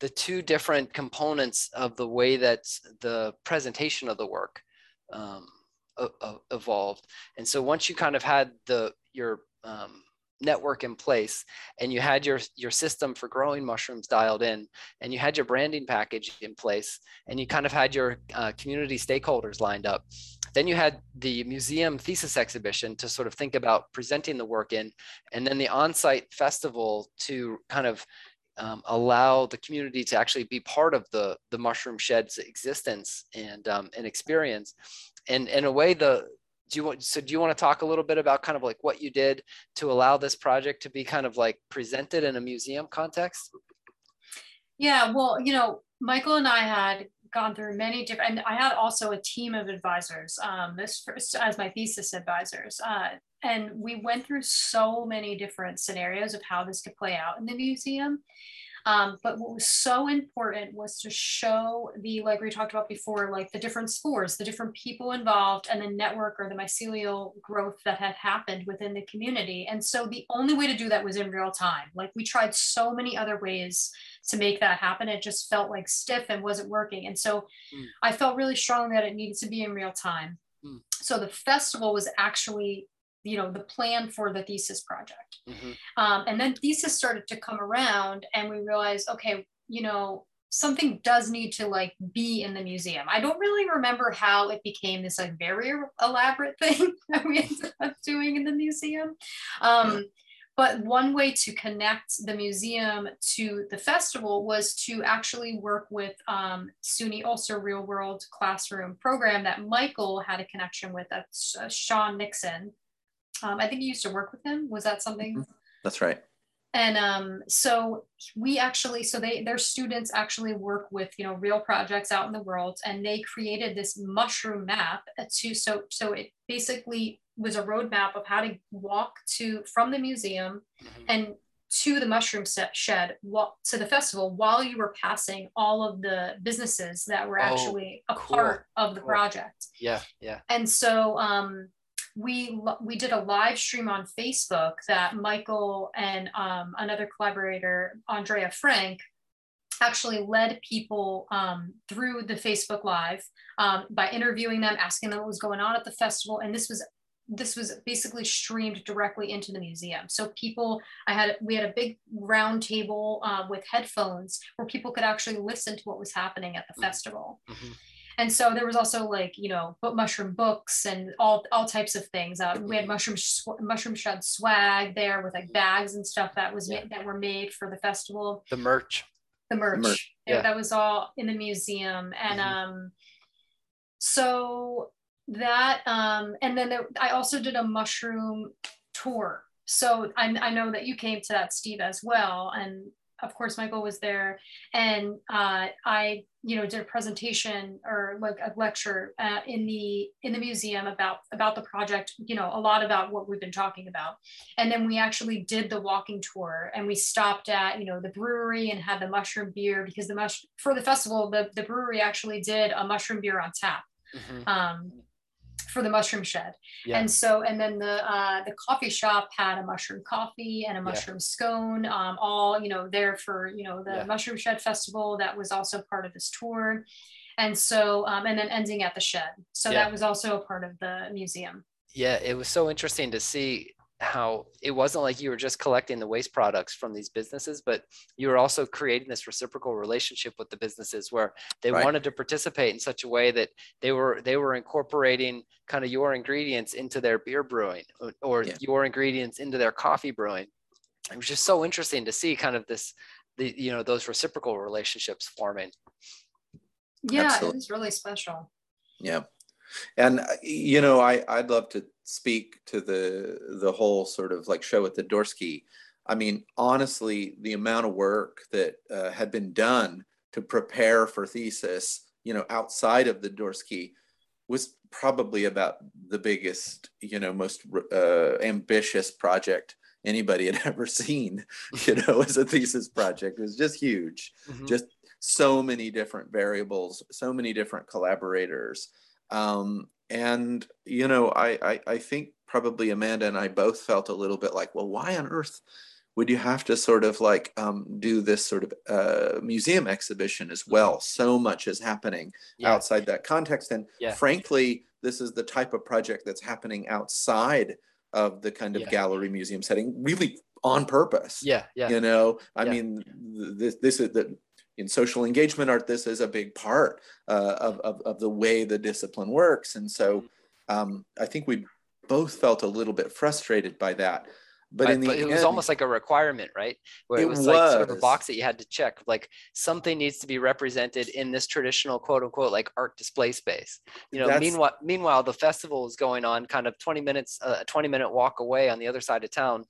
the two different components of the way that the presentation of the work um, evolved. And so once you kind of had the your um, network in place and you had your your system for growing mushrooms dialed in and you had your branding package in place and you kind of had your uh, community stakeholders lined up. Then you had the museum thesis exhibition to sort of think about presenting the work in and then the on-site festival to kind of um, allow the community to actually be part of the the mushroom shed's existence and um, and experience. And in a way the do you want so do you want to talk a little bit about kind of like what you did to allow this project to be kind of like presented in a museum context? Yeah well you know michael and i had gone through many different and i had also a team of advisors um, this first, as my thesis advisors uh, and we went through so many different scenarios of how this could play out in the museum um, but what was so important was to show the, like we talked about before, like the different spores, the different people involved, and the network or the mycelial growth that had happened within the community. And so the only way to do that was in real time. Like we tried so many other ways to make that happen. It just felt like stiff and wasn't working. And so mm. I felt really strong that it needed to be in real time. Mm. So the festival was actually you know the plan for the thesis project mm-hmm. um, and then thesis started to come around and we realized okay you know something does need to like be in the museum i don't really remember how it became this like very elaborate thing that we ended up doing in the museum um, but one way to connect the museum to the festival was to actually work with um, SUNY Ulster Real World Classroom program that Michael had a connection with. That's uh, Sean Nixon, um, I think you used to work with him. Was that something? Mm-hmm. That's right. And um, so we actually, so they, their students actually work with, you know, real projects out in the world, and they created this mushroom map to, so, so it basically was a roadmap of how to walk to from the museum mm-hmm. and to the mushroom shed walk to the festival while you were passing all of the businesses that were oh, actually a cool. part of the cool. project. Yeah, yeah. And so um, we we did a live stream on Facebook that Michael and um, another collaborator, Andrea Frank, actually led people um, through the Facebook Live um, by interviewing them, asking them what was going on at the festival, and this was this was basically streamed directly into the museum. So people, I had we had a big round table uh, with headphones where people could actually listen to what was happening at the mm-hmm. festival. Mm-hmm and so there was also like you know but mushroom books and all all types of things uh, we had mushroom mushroom shed swag there with like bags and stuff that was yeah. that were made for the festival the merch the merch, the merch. Yeah. that was all in the museum and mm-hmm. um so that um and then there, i also did a mushroom tour so I, I know that you came to that steve as well and of course michael was there. And uh, i you know did a presentation or like a lecture uh, in the in the museum about about the project you know a lot about what we've been talking about. And then we actually did the walking tour and we stopped at you know the brewery and had the mushroom beer because the mush for the festival the, the brewery actually did a mushroom beer on tap. Mm-hmm. um, for the mushroom shed. Yeah. And so, and then the uh, the coffee shop had a mushroom coffee and a mushroom yeah. scone, um, all you know there for you know the yeah. mushroom shed festival that was also part of this tour. And so, um, and then ending at the shed. So that was also a part of the museum. Yeah, it was so interesting to see how it wasn't like you were just collecting the waste products from these businesses, but you were also creating this reciprocal relationship with the businesses where they right. wanted to participate in such a way that they were they were incorporating kind of your ingredients into their beer brewing or, yeah. your ingredients into their coffee brewing. It was just so interesting to see kind of this the you know those reciprocal relationships forming. Yeah, Absolutely. it was really special. Yeah. And uh, you know, I I'd love to speak to the the whole sort of like show at the Dorsky. I mean, honestly, the amount of work that uh, had been done to prepare for thesis, you know, outside of the Dorsky was probably about the biggest, you know, most uh, ambitious project anybody had ever seen, you know, as a thesis project. It was just huge. Mm-hmm. Just so many different variables, so many different collaborators. Um, and, you know, I, I, I think probably Amanda and I both felt a little bit like, well, why on earth would you have to sort of like um, do this sort of uh, museum exhibition as well? Mm-hmm. So much is happening yeah. outside that context. And yeah. frankly, this is the type of project that's happening outside of the kind of yeah. gallery museum setting, really on purpose. Yeah, yeah. You know, I mean, this this is the in social engagement art. This is a big part uh, of, of of the way the discipline works, and so mm-hmm. um, I think we both felt a little bit frustrated by that. But, but, but it was almost like a requirement, right? Where it, it was, was, like sort of a box that you had to check, like something needs to be represented in this traditional quote unquote like art display space. You know, That's, meanwhile, meanwhile the festival is going on kind of 20 minutes, uh, a 20 minute walk away on the other side of town.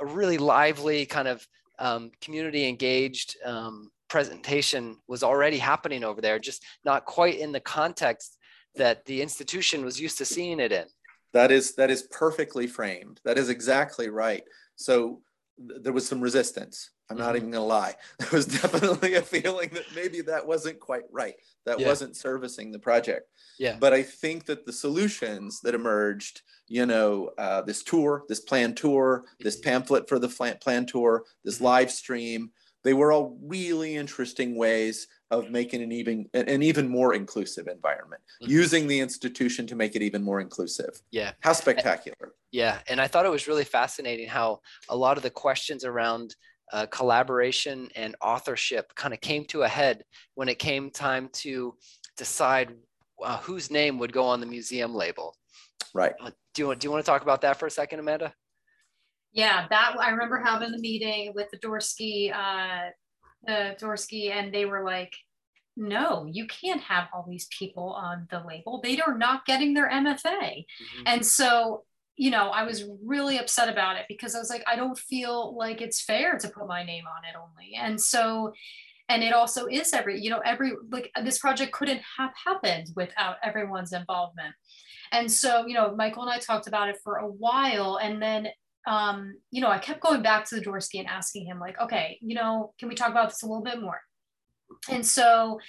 A really lively kind of um, community engaged um, presentation was already happening over there, just not quite in the context that the institution was used to seeing it in. That is that is perfectly framed. That is exactly right. So th- there was some resistance. I'm mm-hmm. not even gonna lie. There was definitely a feeling that maybe that wasn't quite right. That yeah. wasn't servicing the project. Yeah. But I think that the solutions that emerged, you know, uh, this tour, this planned tour, this pamphlet for the plan tour, this mm-hmm. live stream, they were all really interesting ways of making an even an even more inclusive environment mm-hmm. using the institution to make it even more inclusive. Yeah. How spectacular. Yeah and i thought it was really fascinating how a lot of the questions around uh, collaboration and authorship kind of came to a head when it came time to decide uh, whose name would go on the museum label. Right. Uh, do you want do you want to talk about that for a second amanda yeah that i remember having the meeting with the dorsky uh the Dorsky and they were like, no, you can't have all these people on the label. They are not getting their MFA. Mm-hmm. And so, you know, I was really upset about it because I was like, I don't feel like it's fair to put my name on it only. And so, and it also is every, you know, every, like this project couldn't have happened without everyone's involvement. And so, you know, Michael and I talked about it for a while. And then um, you know, I kept going back to the Dorsky and asking him, like, okay, you know, can we talk about this a little bit more? And so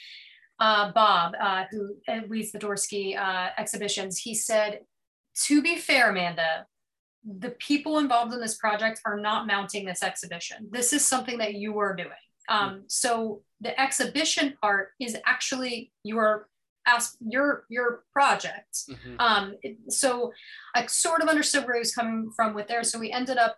uh, Bob, uh, who leads the Dorsky uh, exhibitions, he said, to be fair, Amanda, the people involved in this project are not mounting this exhibition. This is something that you are doing. Um, so the exhibition part is actually your ask your your project. Mm-hmm. Um, so I sort of understood where he was coming from with there. So we ended up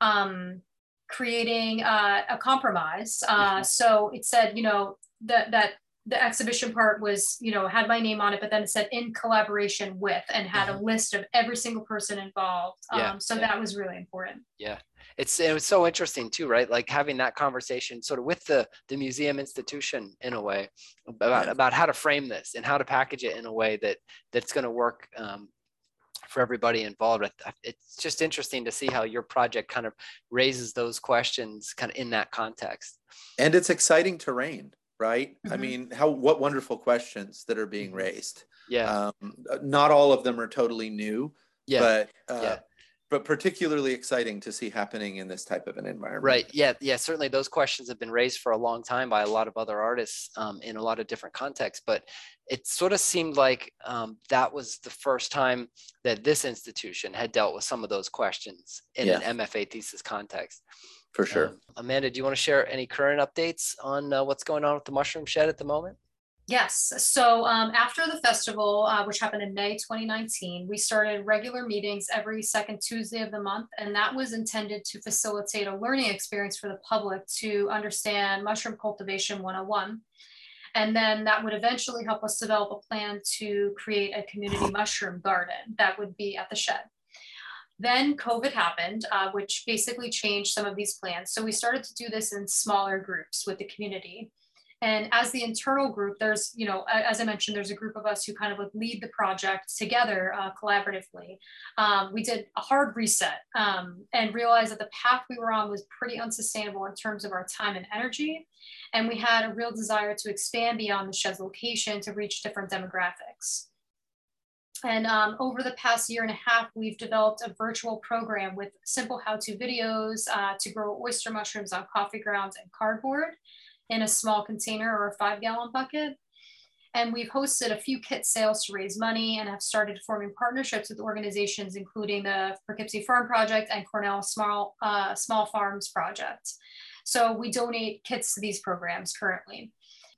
um, creating uh, a compromise. Uh, mm-hmm. So it said, you know, that that the exhibition part was, you know, had my name on it, but then it said in collaboration with and had mm-hmm. a list of every single person involved. Yeah, um, so yeah. that was really important. Yeah it's it was so interesting too right like having that conversation sort of with the the museum institution in a way about about how to frame this and how to package it in a way that that's going to work um, for everybody involved it's just interesting to see how your project kind of raises those questions kind of in that context and it's exciting terrain right mm-hmm. i mean how what wonderful questions that are being mm-hmm. raised yeah um, not all of them are totally new yeah but uh, yeah but particularly exciting to see happening in this type of an environment. Right. Yeah. Yeah. Certainly, those questions have been raised for a long time by a lot of other artists um, in a lot of different contexts. But it sort of seemed like um, that was the first time that this institution had dealt with some of those questions in yeah. an MFA thesis context. For sure. Um, Amanda, do you want to share any current updates on uh, what's going on with the Mushroom Shed at the moment? Yes. So um, after the festival, uh, which happened in May 2019, we started regular meetings every second Tuesday of the month. And that was intended to facilitate a learning experience for the public to understand mushroom cultivation 101. And then that would eventually help us develop a plan to create a community mushroom garden that would be at the shed. Then COVID happened, uh, which basically changed some of these plans. So we started to do this in smaller groups with the community. And as the internal group, there's, you know, as I mentioned, there's a group of us who kind of like lead the project together uh, collaboratively. Um, we did a hard reset um, and realized that the path we were on was pretty unsustainable in terms of our time and energy. And we had a real desire to expand beyond the shed's location to reach different demographics. And um, over the past year and a half, we've developed a virtual program with simple how-to videos uh, to grow oyster mushrooms on coffee grounds and cardboard in a small container or a five gallon bucket. And we've hosted a few kit sales to raise money and have started forming partnerships with organizations, including the Poughkeepsie Farm Project and Cornell Small, uh, Small Farms Project. So we donate kits to these programs currently.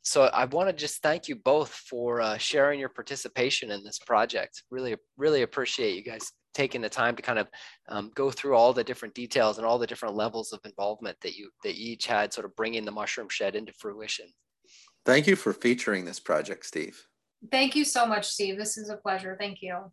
So I want to just thank you both for uh, sharing your participation in this project. Really, really appreciate you guys taking the time to kind of um, go through all the different details and all the different levels of involvement that you that you each had sort of bringing the mushroom shed into fruition. Thank you for featuring this project, Steve. Thank you so much, Steve. This is a pleasure. Thank you.